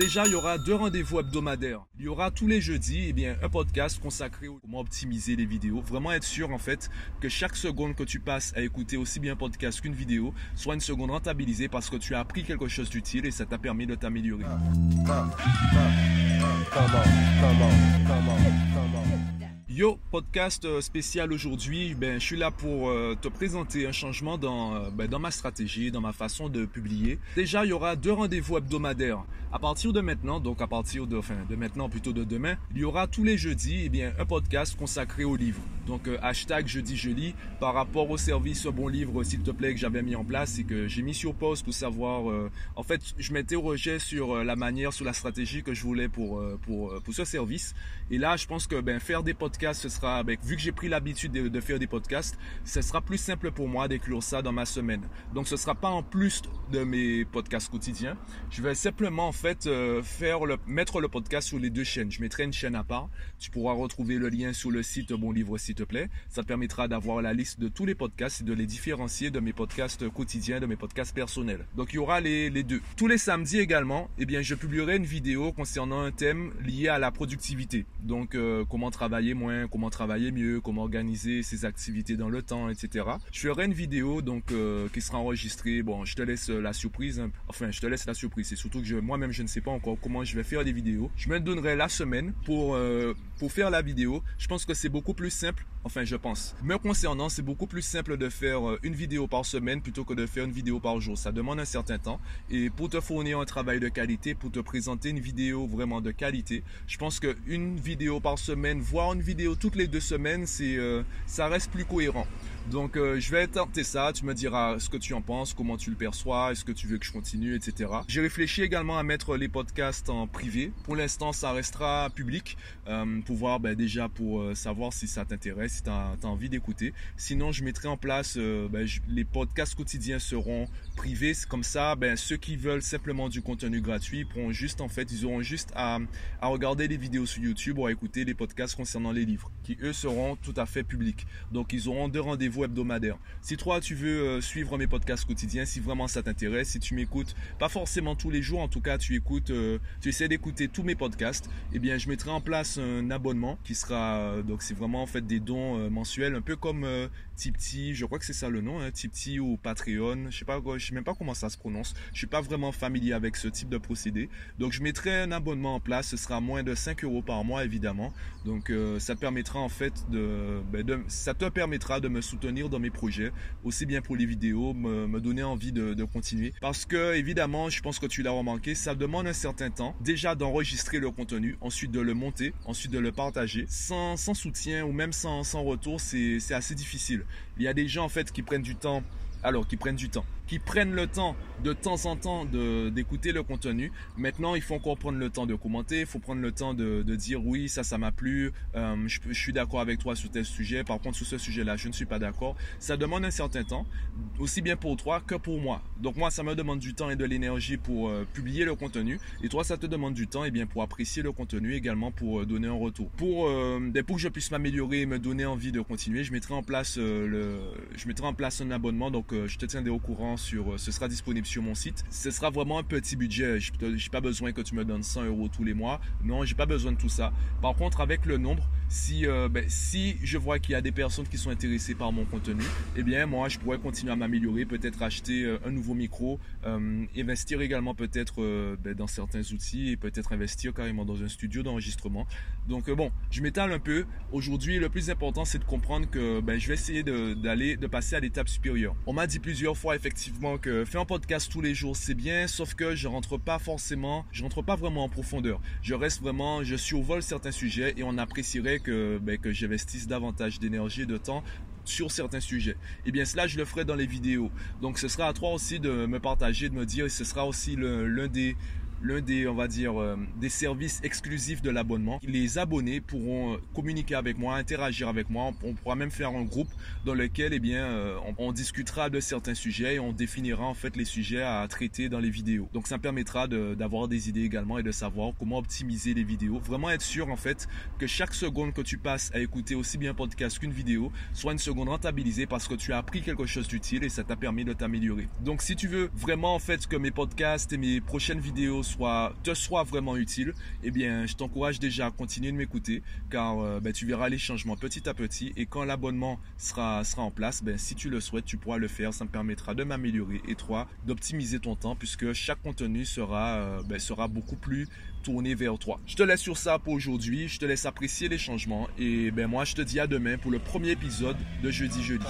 Déjà, il y aura deux rendez-vous hebdomadaires. Il y aura tous les jeudis eh bien, un podcast consacré à comment optimiser les vidéos. Vraiment être sûr en fait que chaque seconde que tu passes à écouter aussi bien un podcast qu'une vidéo soit une seconde rentabilisée parce que tu as appris quelque chose d'utile et ça t'a permis de t'améliorer. Yo, podcast euh, spécial aujourd'hui. Ben, je suis là pour euh, te présenter un changement dans, euh, ben, dans ma stratégie, dans ma façon de publier. Déjà, il y aura deux rendez-vous hebdomadaires. À partir de maintenant, donc à partir de, enfin, de maintenant plutôt de demain, il y aura tous les jeudis, eh bien, un podcast consacré au livre. Donc, hashtag jeudi je lis par rapport au service Bon Livre, s'il te plaît, que j'avais mis en place et que j'ai mis sur pause pour savoir. en fait, je m'interrogeais sur la manière, sur la stratégie que je voulais pour, pour, pour ce service. Et là, je pense que ben, faire des podcasts ce sera, avec, vu que j'ai pris l'habitude de, faire des podcasts, ce sera plus simple pour moi d'écrire ça dans ma semaine. Donc ce sera pas en plus de mes podcasts quotidiens. Je vais simplement en fait euh, faire le, mettre le podcast sur les deux chaînes. Je mettrai une chaîne à part. Tu pourras retrouver le lien sur le site Bon Livre s'il te plaît. Ça te permettra d'avoir la liste de tous les podcasts et de les différencier de mes podcasts quotidiens, de mes podcasts personnels. Donc il y aura les, les deux. Tous les samedis également, eh bien je publierai une vidéo concernant un thème lié à la productivité. Donc euh, comment travailler moins comment travailler mieux, comment organiser ses activités dans le temps, etc. Je ferai une vidéo donc euh, qui sera enregistrée. Bon, je te laisse la surprise. Hein. Enfin, je te laisse la surprise. C'est surtout que moi-même, je ne sais pas encore comment je vais faire des vidéos. Je me donnerai la semaine pour euh, pour faire la vidéo. Je pense que c'est beaucoup plus simple. Enfin, je pense. Me concernant, c'est beaucoup plus simple de faire euh, une vidéo par semaine plutôt que de faire une vidéo par jour. Ça demande un certain temps. Et pour te fournir un travail de qualité, pour te présenter une vidéo vraiment de qualité, je pense qu'une vidéo par semaine, voire une vidéo toutes les deux semaines, euh, ça reste plus cohérent. Donc euh, je vais tenter ça, tu me diras ce que tu en penses, comment tu le perçois, est-ce que tu veux que je continue, etc. J'ai réfléchi également à mettre les podcasts en privé. Pour l'instant, ça restera public, euh, pour voir ben, déjà pour euh, savoir si ça t'intéresse, si tu as, envie d'écouter. Sinon, je mettrai en place, ben, les podcasts quotidiens seront privés. Comme ça, ben, ceux qui veulent simplement du contenu gratuit pourront juste, en fait, ils auront juste à, à regarder les vidéos sur YouTube ou à écouter les podcasts concernant les livres, qui eux seront tout à fait publics. Donc ils auront deux rendez-vous hebdomadaire. Si toi tu veux euh, suivre mes podcasts quotidiens, si vraiment ça t'intéresse, si tu m'écoutes, pas forcément tous les jours, en tout cas tu écoutes, euh, tu essaies d'écouter tous mes podcasts, eh bien je mettrai en place un abonnement qui sera euh, donc c'est vraiment en fait des dons mensuels, un peu comme Tipti, je crois que c'est ça le nom, hein, Tipti ou Patreon, je sais pas, je sais même pas comment ça se prononce. Je suis pas vraiment familier avec ce type de procédé, donc je mettrai un abonnement en place. Ce sera moins de 5 euros par mois évidemment, donc ça permettra en fait ben, de ça te permettra de me soutenir dans mes projets, aussi bien pour les vidéos, me, donner envie de, continuer. Parce que évidemment, je pense que tu l'as remarqué, ça demande un certain temps déjà d'enregistrer le contenu, ensuite de le monter, ensuite de le partager. Sans, soutien ou même sans, sans retour, c'est assez difficile. Il y a des gens en fait qui prennent du temps, alors qui prennent du temps qui prennent le temps de temps en temps d'écouter le contenu. Maintenant, il faut encore prendre le temps de commenter, il faut prendre le temps de, dire oui, ça, ça m'a plu, euh, je, suis d'accord avec toi sur tel sujet, par contre, sur ce sujet-là, je ne suis pas d'accord. Ça demande un certain temps, aussi bien pour toi que pour moi. Donc moi, ça me demande du temps et de l'énergie pour euh, publier le contenu, et toi, ça te demande du temps et bien pour apprécier le contenu également pour euh, donner un retour. Pour, pour que je puisse m'améliorer et me donner envie de continuer, je mettrai en place le, je mettrai en place un abonnement, donc je te tiendrai au courant sur, euh, ce sera disponible sur mon site. Ce sera vraiment un petit budget. Je n'ai pas besoin que tu me donnes 100 euros tous les mois. Non, j'ai pas besoin de tout ça. Par contre, avec le nombre, si, euh, ben, si je vois qu'il y a des personnes qui sont intéressées par mon contenu, eh bien, moi, je pourrais continuer à m'améliorer, peut-être acheter euh, un nouveau micro, investir également peut-être ben, dans certains outils et peut-être investir carrément dans un studio d'enregistrement. Donc, bon, je m'étale un peu. Aujourd'hui, le plus important, c'est de comprendre que ben, je vais essayer d'aller, de passer à l'étape supérieure. On m'a dit plusieurs fois, effectivement, que faire un podcast tous les jours c'est bien, sauf que je rentre pas forcément, je rentre pas vraiment en profondeur. Je reste vraiment, je survole certains sujets et on apprécierait que, ben, que j'investisse davantage d'énergie et de temps sur certains sujets. Et eh bien cela, je le ferai dans les vidéos. Donc ce sera à toi aussi de me partager, de me dire, et ce sera aussi l'un des l'un des, on va dire, euh, des services exclusifs de l'abonnement. Les abonnés pourront euh, communiquer avec moi, interagir avec moi. On, pourra même faire un groupe dans lequel, eh bien, euh, on, discutera de certains sujets et on définira en fait les sujets à traiter dans les vidéos. Donc, ça permettra d'avoir des idées également et de savoir comment optimiser les vidéos. Vraiment être sûr en fait que chaque seconde que tu passes à écouter aussi bien un podcast qu'une vidéo soit une seconde rentabilisée parce que tu as appris quelque chose d'utile et ça t'a permis de t'améliorer. Donc, si tu veux vraiment en fait que mes podcasts et mes prochaines vidéos soit, te soit vraiment utile, eh bien, je t'encourage déjà à continuer de m'écouter car euh, ben, tu verras les changements petit à petit et quand l'abonnement sera, en place, ben, si tu le souhaites, tu pourras le faire. Ça me permettra de m'améliorer et toi, d'optimiser ton temps puisque chaque contenu sera, euh, ben, sera beaucoup plus tourné vers toi. Je te laisse sur ça pour aujourd'hui. Je te laisse apprécier les changements et ben moi, je te dis à demain pour le premier épisode de Jeudi Jeudi.